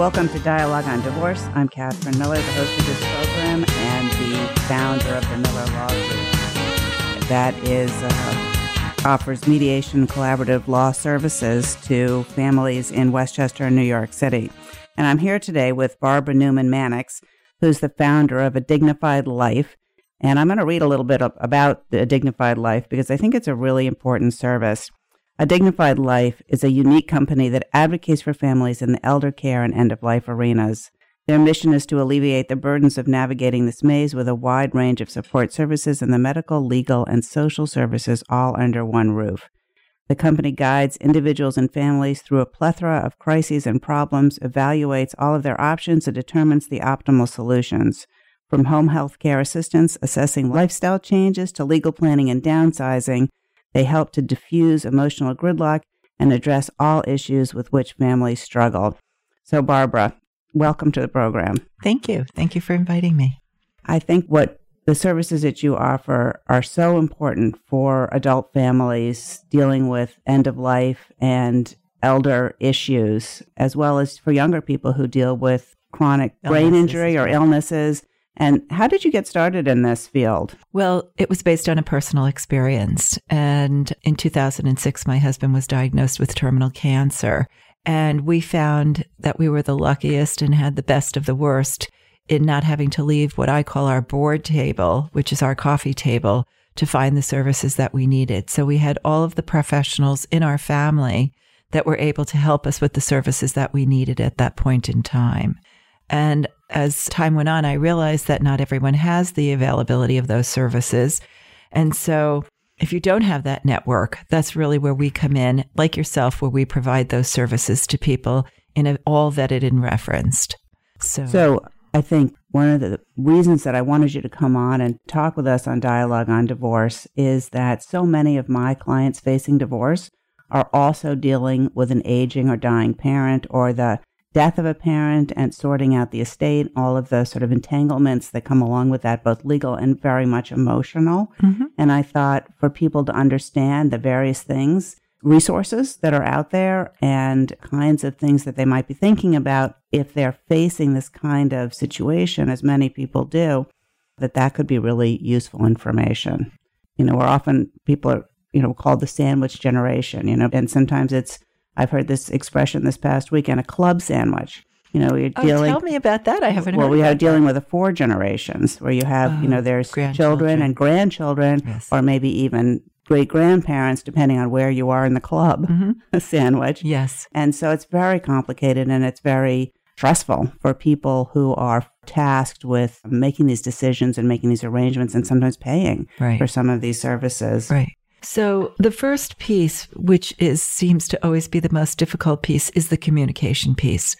Welcome to Dialogue on Divorce. I'm Catherine Miller, the host of this program and the founder of the Miller Law Group. That is uh, offers mediation collaborative law services to families in Westchester and New York City. And I'm here today with Barbara Newman Mannix, who's the founder of A Dignified Life. And I'm going to read a little bit about A Dignified Life because I think it's a really important service. A Dignified Life is a unique company that advocates for families in the elder care and end of life arenas. Their mission is to alleviate the burdens of navigating this maze with a wide range of support services in the medical, legal, and social services all under one roof. The company guides individuals and families through a plethora of crises and problems, evaluates all of their options, and determines the optimal solutions. From home health care assistance, assessing lifestyle changes, to legal planning and downsizing, they help to diffuse emotional gridlock and address all issues with which families struggle. So, Barbara, welcome to the program. Thank you. Thank you for inviting me. I think what the services that you offer are so important for adult families dealing with end of life and elder issues, as well as for younger people who deal with chronic illnesses. brain injury or illnesses and how did you get started in this field? Well, it was based on a personal experience. And in 2006, my husband was diagnosed with terminal cancer. And we found that we were the luckiest and had the best of the worst in not having to leave what I call our board table, which is our coffee table, to find the services that we needed. So we had all of the professionals in our family that were able to help us with the services that we needed at that point in time. And as time went on, I realized that not everyone has the availability of those services. And so if you don't have that network, that's really where we come in, like yourself, where we provide those services to people in all vetted and referenced. So, so I think one of the reasons that I wanted you to come on and talk with us on Dialogue on Divorce is that so many of my clients facing divorce are also dealing with an aging or dying parent or the death of a parent and sorting out the estate, all of the sort of entanglements that come along with that, both legal and very much emotional. Mm-hmm. And I thought for people to understand the various things, resources that are out there and kinds of things that they might be thinking about if they're facing this kind of situation, as many people do, that that could be really useful information. You know, we're often people are, you know, called the sandwich generation, you know, and sometimes it's I've heard this expression this past weekend, a club sandwich. You know, you're oh, dealing. Tell me about that. I haven't. Well, we are dealing with the four generations, where you have, you know, oh, there's children and grandchildren, yes. or maybe even great grandparents, depending on where you are in the club. Mm-hmm. Sandwich. Yes. And so it's very complicated, and it's very stressful for people who are tasked with making these decisions and making these arrangements, and sometimes paying right. for some of these services. Right. So the first piece, which is seems to always be the most difficult piece, is the communication piece.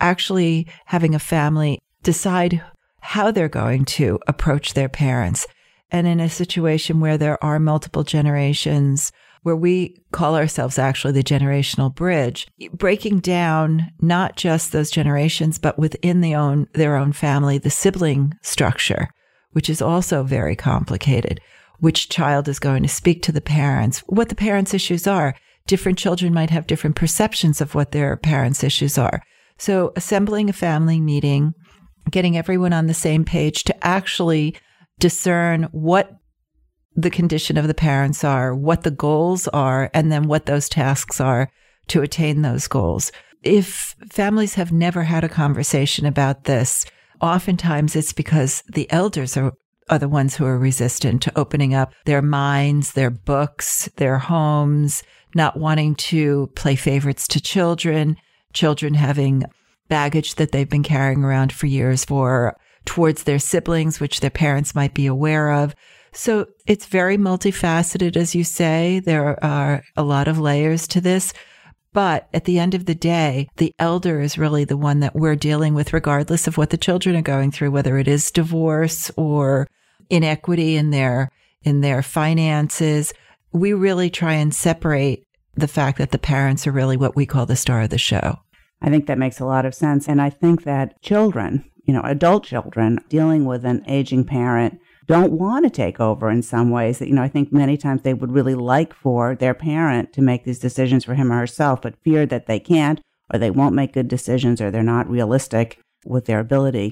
Actually having a family decide how they're going to approach their parents. And in a situation where there are multiple generations, where we call ourselves actually the generational bridge, breaking down not just those generations, but within the own, their own family, the sibling structure, which is also very complicated which child is going to speak to the parents, what the parents' issues are. Different children might have different perceptions of what their parents' issues are. So assembling a family meeting, getting everyone on the same page to actually discern what the condition of the parents are, what the goals are, and then what those tasks are to attain those goals. If families have never had a conversation about this, oftentimes it's because the elders are are the ones who are resistant to opening up their minds, their books, their homes, not wanting to play favorites to children, children having baggage that they've been carrying around for years for towards their siblings, which their parents might be aware of. So it's very multifaceted, as you say. There are a lot of layers to this. But at the end of the day, the elder is really the one that we're dealing with, regardless of what the children are going through, whether it is divorce or inequity in their, in their finances. We really try and separate the fact that the parents are really what we call the star of the show. I think that makes a lot of sense. And I think that children, you know, adult children dealing with an aging parent don't want to take over in some ways that, you know, I think many times they would really like for their parent to make these decisions for him or herself, but fear that they can't or they won't make good decisions or they're not realistic with their ability.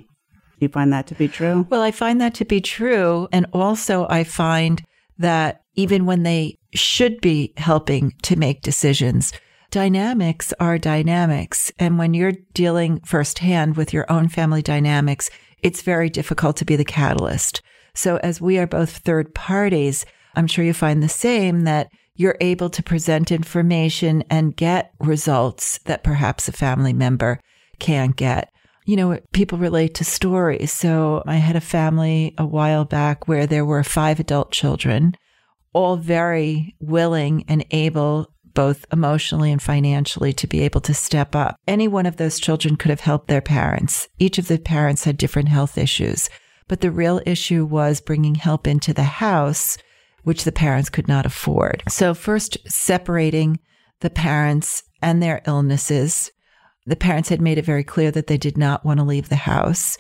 Do you find that to be true? Well, I find that to be true. And also, I find that even when they should be helping to make decisions, dynamics are dynamics. And when you're dealing firsthand with your own family dynamics, it's very difficult to be the catalyst. So as we are both third parties, I'm sure you find the same that you're able to present information and get results that perhaps a family member can't get. You know, people relate to stories. So I had a family a while back where there were five adult children, all very willing and able both emotionally and financially to be able to step up. Any one of those children could have helped their parents. Each of the parents had different health issues. But the real issue was bringing help into the house, which the parents could not afford. So, first, separating the parents and their illnesses. The parents had made it very clear that they did not want to leave the house.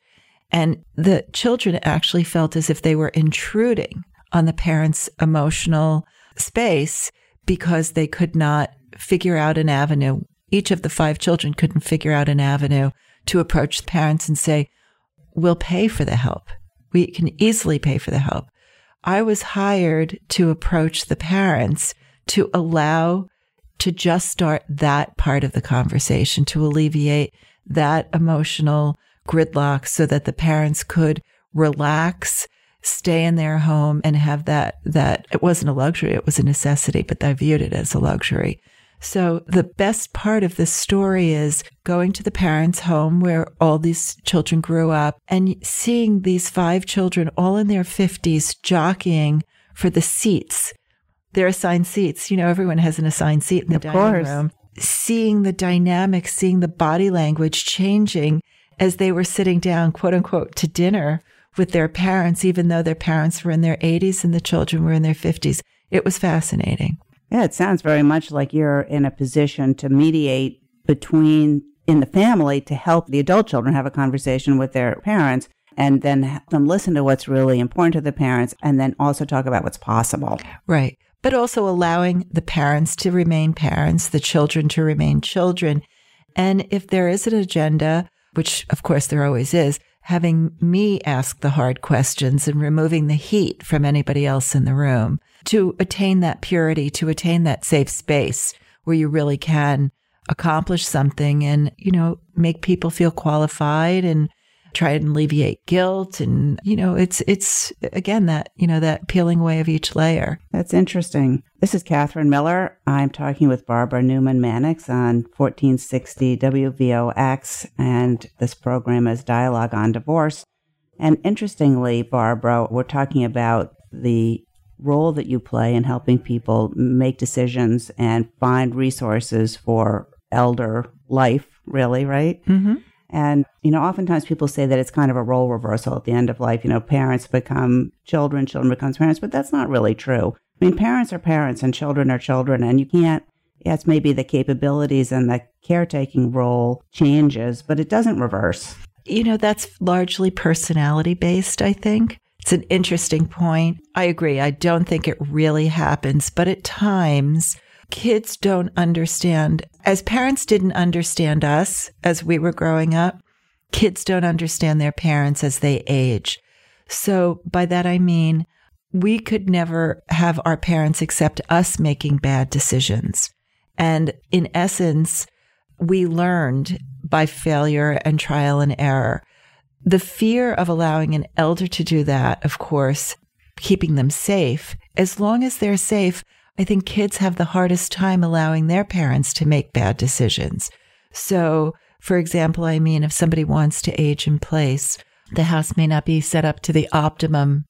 And the children actually felt as if they were intruding on the parents' emotional space because they could not figure out an avenue. Each of the five children couldn't figure out an avenue to approach the parents and say, We'll pay for the help. We can easily pay for the help. I was hired to approach the parents to allow to just start that part of the conversation to alleviate that emotional gridlock so that the parents could relax, stay in their home and have that, that it wasn't a luxury. It was a necessity, but I viewed it as a luxury so the best part of this story is going to the parents' home where all these children grew up and seeing these five children all in their 50s jockeying for the seats. Their assigned seats. You know, everyone has an assigned seat in the of dining course. room. Seeing the dynamics, seeing the body language changing as they were sitting down, quote unquote, to dinner with their parents, even though their parents were in their 80s and the children were in their 50s. It was fascinating. Yeah, it sounds very much like you're in a position to mediate between in the family to help the adult children have a conversation with their parents and then have them listen to what's really important to the parents and then also talk about what's possible. Right. But also allowing the parents to remain parents, the children to remain children. And if there is an agenda, which of course there always is, having me ask the hard questions and removing the heat from anybody else in the room to attain that purity, to attain that safe space where you really can accomplish something and, you know, make people feel qualified and try and alleviate guilt. And, you know, it's, it's again that, you know, that peeling away of each layer. That's interesting. This is Catherine Miller. I'm talking with Barbara Newman Mannix on 1460 WVOX, and this program is Dialogue on Divorce. And interestingly, Barbara, we're talking about the role that you play in helping people make decisions and find resources for elder life, really, right? Mm-hmm. And, you know, oftentimes people say that it's kind of a role reversal at the end of life. You know, parents become children, children becomes parents, but that's not really true. I mean, parents are parents and children are children, and you can't, yes, maybe the capabilities and the caretaking role changes, but it doesn't reverse. You know, that's largely personality based, I think. It's an interesting point. I agree. I don't think it really happens, but at times kids don't understand, as parents didn't understand us as we were growing up, kids don't understand their parents as they age. So by that I mean, we could never have our parents accept us making bad decisions. And in essence, we learned by failure and trial and error. The fear of allowing an elder to do that, of course, keeping them safe, as long as they're safe, I think kids have the hardest time allowing their parents to make bad decisions. So, for example, I mean, if somebody wants to age in place, the house may not be set up to the optimum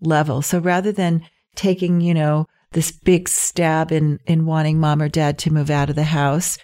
level. So rather than taking, you know, this big stab in, in wanting mom or dad to move out of the house,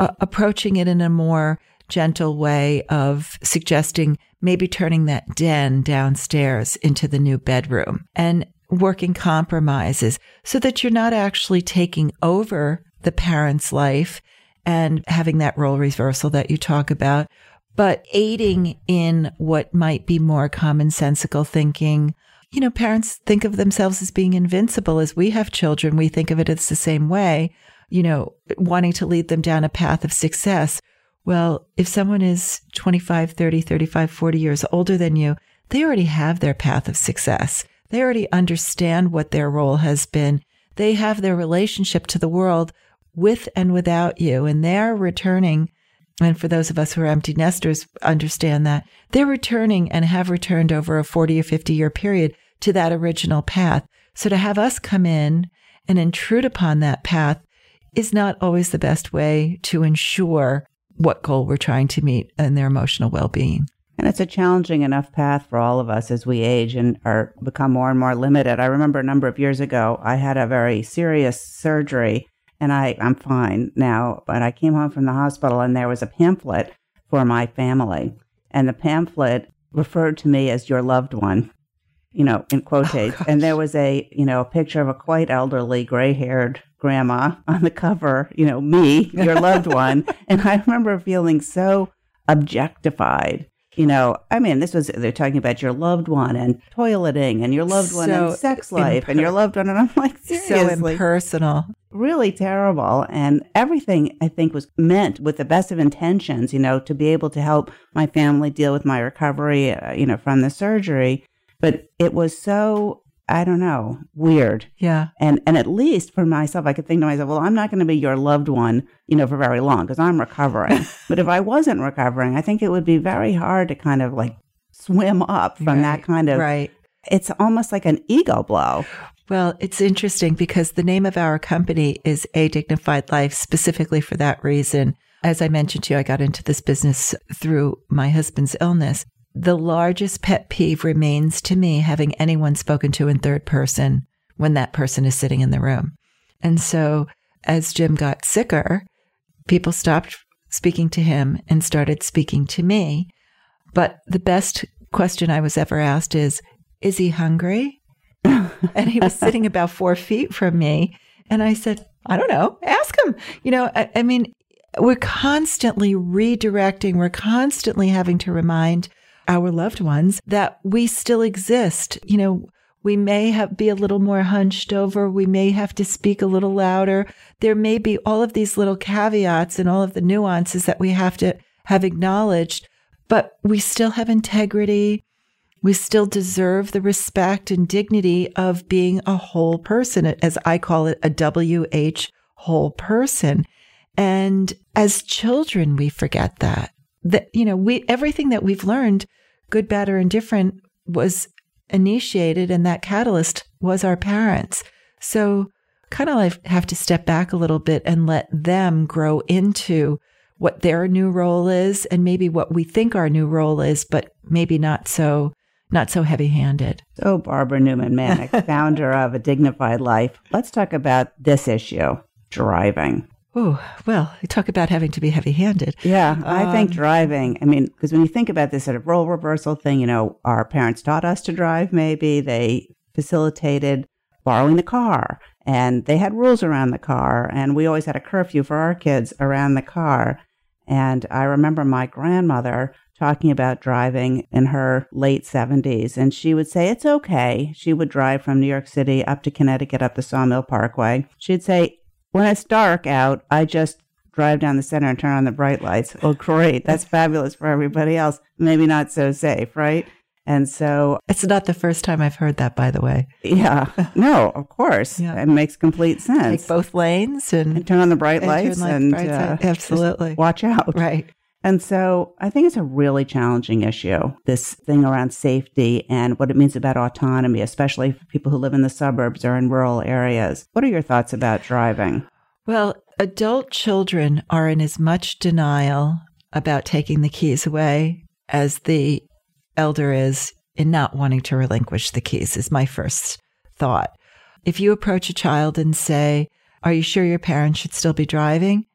uh, approaching it in a more gentle way of suggesting maybe turning that den downstairs into the new bedroom and working compromises so that you're not actually taking over the parent's life and having that role reversal that you talk about, but aiding in what might be more commonsensical thinking. You know, parents think of themselves as being invincible. As we have children, we think of it as the same way, you know, wanting to lead them down a path of success. Well, if someone is 25, 30, 35, 40 years older than you, they already have their path of success. They already understand what their role has been. They have their relationship to the world with and without you, and they're returning. And for those of us who are empty nesters, understand that they're returning and have returned over a 40 or 50 year period to that original path. So to have us come in and intrude upon that path is not always the best way to ensure what goal we're trying to meet and their emotional well being. And it's a challenging enough path for all of us as we age and are become more and more limited. I remember a number of years ago, I had a very serious surgery and I, I'm fine now, but I came home from the hospital and there was a pamphlet for my family. And the pamphlet referred to me as your loved one, you know, in oh, quotations. Oh, and there was a, you know, a picture of a quite elderly, gray haired grandma on the cover, you know, me, your loved one. and I remember feeling so objectified. You know, I mean, this was, they're talking about your loved one and toileting and your loved one and sex life imp- and your loved one. And I'm like, seriously. So impersonal. Really terrible. And everything I think was meant with the best of intentions, you know, to be able to help my family deal with my recovery, uh, you know, from the surgery. But it was so I don't know, weird. Yeah. And and at least for myself, I could think to myself, well, I'm not going to be your loved one, you know, for very long because I'm recovering. but if I wasn't recovering, I think it would be very hard to kind of like swim up from right. that kind of right. It's almost like an ego blow. Well, it's interesting because the name of our company is A Dignified Life specifically for that reason. As I mentioned to you, I got into this business through my husband's illness the largest pet peeve remains to me having anyone spoken to in third person when that person is sitting in the room. And so as Jim got sicker, people stopped speaking to him and started speaking to me. But the best question I was ever asked is, is he hungry? and he was sitting about four feet from me. And I said, I don't know, ask him. You know, I, I mean, we're constantly redirecting, we're constantly having to remind our loved ones that we still exist. You know, we may have be a little more hunched over. We may have to speak a little louder. There may be all of these little caveats and all of the nuances that we have to have acknowledged, but we still have integrity. We still deserve the respect and dignity of being a whole person, as I call it, a WH whole person. And as children, we forget that that you know we everything that we've learned good bad or indifferent was initiated and that catalyst was our parents. So kind of like have to step back a little bit and let them grow into what their new role is and maybe what we think our new role is but maybe not so not so heavy-handed. So barbara newman mannix founder of a dignified life let's talk about this issue driving Oh, well, you talk about having to be heavy handed. Yeah, um, I think driving, I mean, because when you think about this sort of role reversal thing, you know, our parents taught us to drive, maybe they facilitated borrowing the car and they had rules around the car. And we always had a curfew for our kids around the car. And I remember my grandmother talking about driving in her late 70s. And she would say, It's okay. She would drive from New York City up to Connecticut up the Sawmill Parkway. She'd say, when it's dark out, I just drive down the center and turn on the bright lights. Oh, great. That's fabulous for everybody else. Maybe not so safe, right? And so it's not the first time I've heard that, by the way. Yeah. No, of course. yeah. It makes complete sense. Take both lanes and, and turn on the bright lights and, bright uh, absolutely watch out. Right. And so I think it's a really challenging issue, this thing around safety and what it means about autonomy, especially for people who live in the suburbs or in rural areas. What are your thoughts about driving? Well, adult children are in as much denial about taking the keys away as the elder is in not wanting to relinquish the keys, is my first thought. If you approach a child and say, Are you sure your parents should still be driving?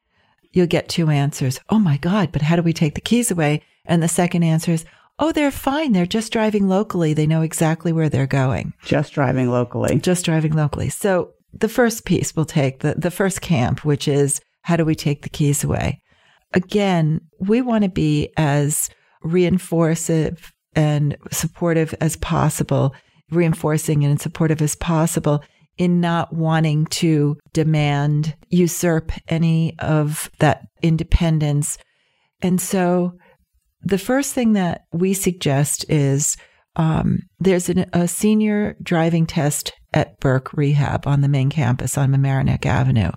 You'll get two answers. Oh my God, but how do we take the keys away? And the second answer is, oh, they're fine. They're just driving locally. They know exactly where they're going. Just driving locally. Just driving locally. So the first piece we'll take, the, the first camp, which is how do we take the keys away? Again, we want to be as reinforcive and supportive as possible, reinforcing and supportive as possible in not wanting to demand, usurp any of that independence. And so the first thing that we suggest is um, there's an, a senior driving test at Burke Rehab on the main campus on Mamaroneck Avenue.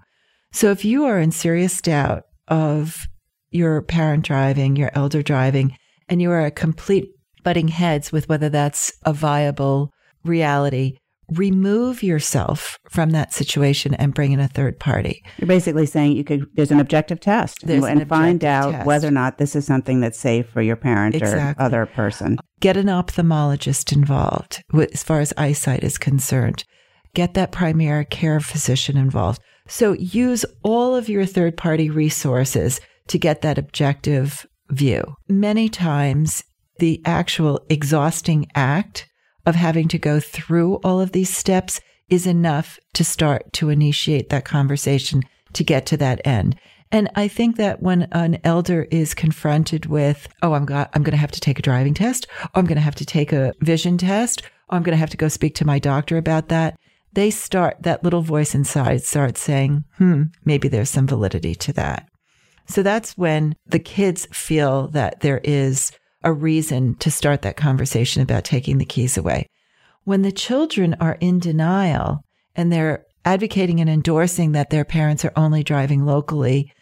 So if you are in serious doubt of your parent driving, your elder driving, and you are a complete butting heads with whether that's a viable reality, remove yourself from that situation and bring in a third party. You're basically saying you could there's an objective test There's and an find out test. whether or not this is something that's safe for your parent Exactly. or other person. Get an ophthalmologist involved as far as eyesight is concerned. Get that primary care physician involved. So use all of your third party resources to get that objective view. Many times, the actual exhausting act of having to go through all of these steps is enough to start to initiate that conversation to get to that end. And I think that when an elder is confronted with, oh, I'm, got, I'm going to have to take a driving test, or I'm going to have to take a vision test, or I'm going to have to go speak to my doctor about that, they start, that little voice inside starts saying, hmm, maybe there's some validity to that. So that's when the kids feel that there is a reason to start that conversation about taking the keys away. When the children are in denial and they're advocating and endorsing that their parents are only driving locally,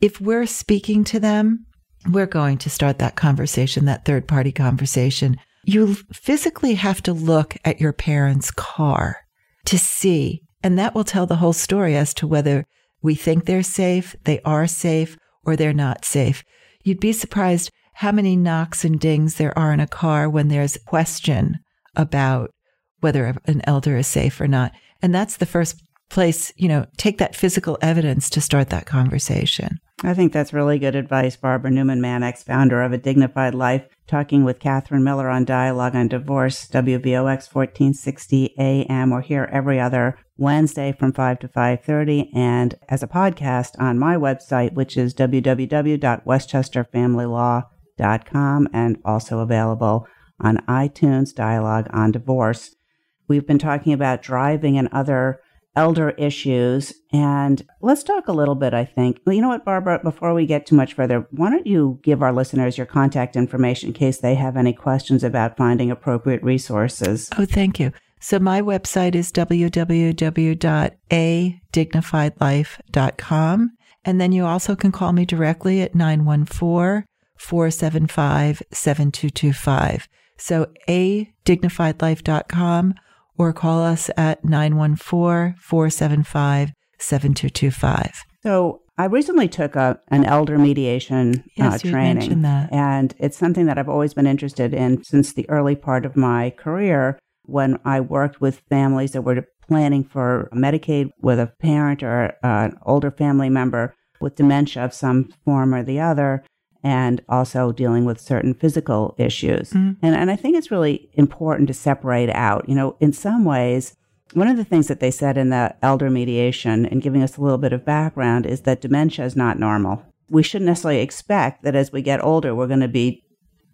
if we're speaking to them, we're going to start that conversation, that third party conversation. You physically have to look at your parents' car to see, and that will tell the whole story as to whether we think they're safe, they are safe, or they're not safe. You'd be surprised how many knocks and dings there are in a car when there's a question about whether an elder is safe or not. And that's the first place, you know, take that physical evidence to start that conversation. I think that's really good advice, Barbara Newman Mannix, founder of A Dignified Life, talking with Catherine Miller on Dialogue on Divorce, WVOX 1460 AM, or here every other Wednesday from 5 to 5.30, and as a podcast on my website, which is www.westchesterfamilylaw.com, and also available on iTunes, Dialogue on Divorce. We've been talking about driving and other elder issues. And let's talk a little bit, I think. Well, you know what, Barbara, before we get too much further, why don't you give our listeners your contact information in case they have any questions about finding appropriate resources? Oh, thank you. So my website is www.adignifiedlife.com. And then you also can call me directly at 914 475 7225. So adignifiedlife.com or call us at 914 475 7225. So I recently took a, an elder mediation Yes, uh, training. And it's something that I've always been interested in since the early part of my career when I worked with families that were planning for Medicaid with a parent or uh, an older family member with dementia of some form or the other, and also dealing with certain physical issues. Mhm. And, and I think it's really important to separate out. You know, in some ways, one of the things that they said in the elder mediation and giving us a little bit of background is that dementia is not normal. We shouldn't necessarily expect that as we get older, we're going to be,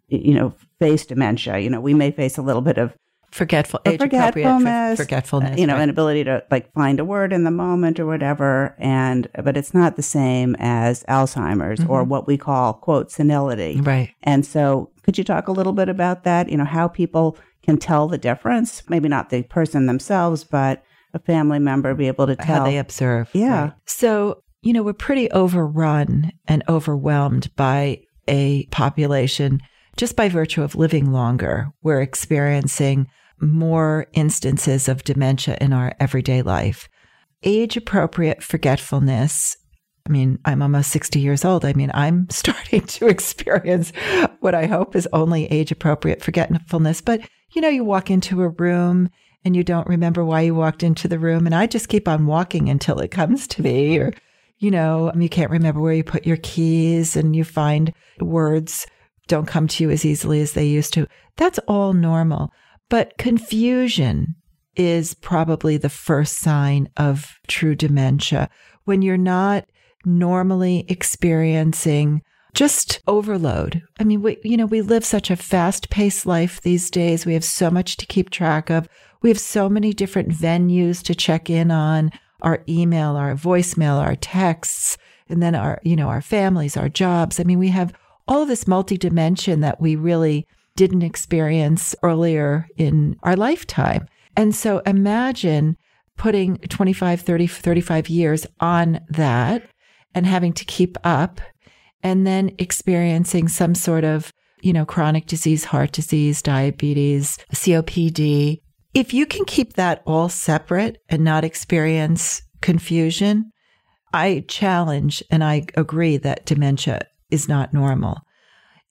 you know, face dementia. You know, we may face a little bit of Forgetful, age for- forgetfulness, forgetfulness. you know, right. inability to like find a word in the moment or whatever. And, but it's not the same as Alzheimer's Mm-hmm. or what we call, quote, senility. right. And so, could you talk a little bit about that? You know, how people can tell the difference? Maybe not the person themselves, but a family member be able to tell. how they observe. Yeah. Right. So, you know, we're pretty overrun and overwhelmed by a population just by virtue of living longer. We're experiencing more instances of dementia in our everyday life. Age appropriate forgetfulness. I mean, I'm almost 60 years old. I mean, I'm starting to experience what I hope is only age appropriate forgetfulness. But, you know, you walk into a room and you don't remember why you walked into the room. And I just keep on walking until it comes to me or, you know, um, you can't remember where you put your keys and you find words don't come to you as easily as they used to. That's all normal. But confusion is probably the first sign of true dementia when you're not normally experiencing just overload. I mean, we, you know, we live such a fast paced life these days. We have so much to keep track of. We have so many different venues to check in on our email, our voicemail, our texts, and then our, you know, our families, our jobs. I mean, we have all of this multi-dimension that we really didn't experience earlier in our lifetime. And so imagine putting 25, 30, 35 years on that and having to keep up and then experiencing some sort of, you know, chronic disease, heart disease, diabetes, COPD. If you can keep that all separate and not experience confusion, I challenge and I agree that dementia is not normal.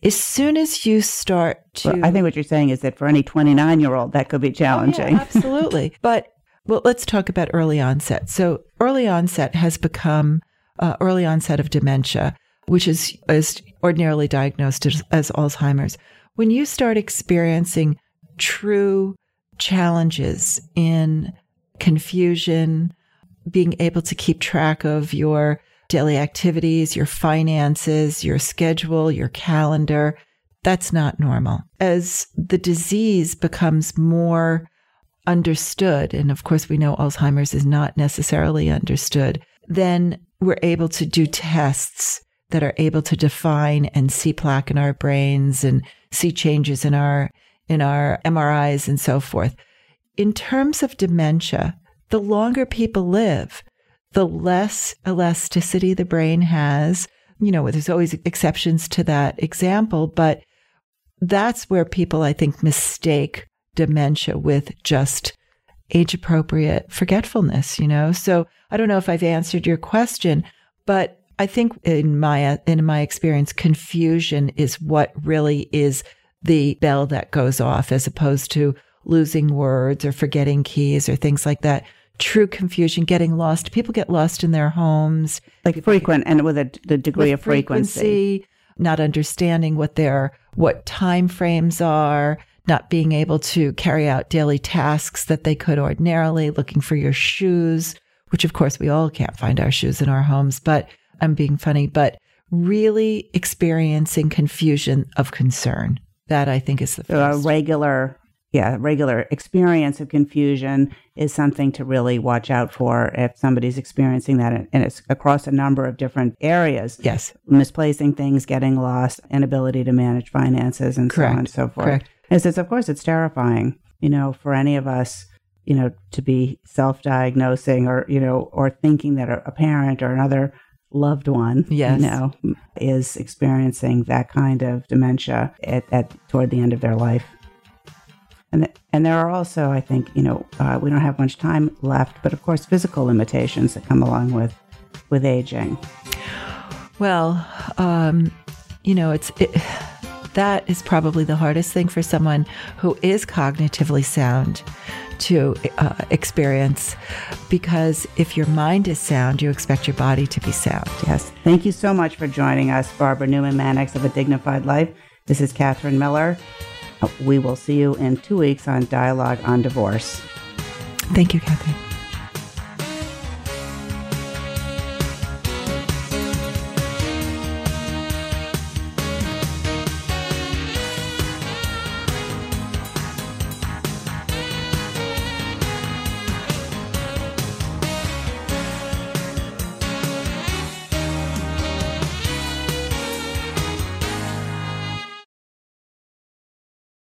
As soon as you start to. Well, I think what you're saying is that for any 29 year old, that could be challenging. Oh, yeah, absolutely. but well, let's talk about early onset. So, early onset has become uh, early onset of dementia, which is, is ordinarily diagnosed as, as Alzheimer's. When you start experiencing true challenges in confusion, being able to keep track of your daily activities, your finances, your schedule, your calendar. That's not normal. As the disease becomes more understood, and of course, we know Alzheimer's is not necessarily understood, then we're able to do tests that are able to define and see plaque in our brains and see changes in our in our MRIs and so forth. In terms of dementia, the longer people live, the less elasticity the brain has. You know, there's always exceptions to that example, but that's where people, I think, mistake dementia with just age appropriate forgetfulness, you know? So I don't know if I've answered your question, but I think in my, in my experience, confusion is what really is the bell that goes off as opposed to losing words or forgetting keys or things like that true confusion, getting lost. People get lost in their homes. Like People frequent get, and with a, the degree of frequency. frequency. Not understanding what their, what time frames are, not being able to carry out daily tasks that they could ordinarily, looking for your shoes, which of course we all can't find our shoes in our homes, but I'm being funny, but really experiencing confusion of concern. That I think is the first. a regular yeah, regular experience of confusion is something to really watch out for if somebody's experiencing that and it's across a number of different areas. Yes. Misplacing things, getting lost, inability to manage finances and Correct. so on and so forth. Correct. And it's, of course, it's terrifying, you know, for any of us, you know, to be self-diagnosing or, you know, or thinking that a parent or another loved one, yes. you know, is experiencing that kind of dementia at, at toward the end of their life. And, and there are also, I think, you know, uh, we don't have much time left, but of course, physical limitations that come along with with aging. Well, um, you know, it's it, that is probably the hardest thing for someone who is cognitively sound to uh, experience because if your mind is sound, you expect your body to be sound. Yes. Thank you so much for joining us, Barbara Newman Mannix of A Dignified Life. This is Catherine Miller. We will see you in two weeks on Dialogue on Divorce. Thank you, Catherine.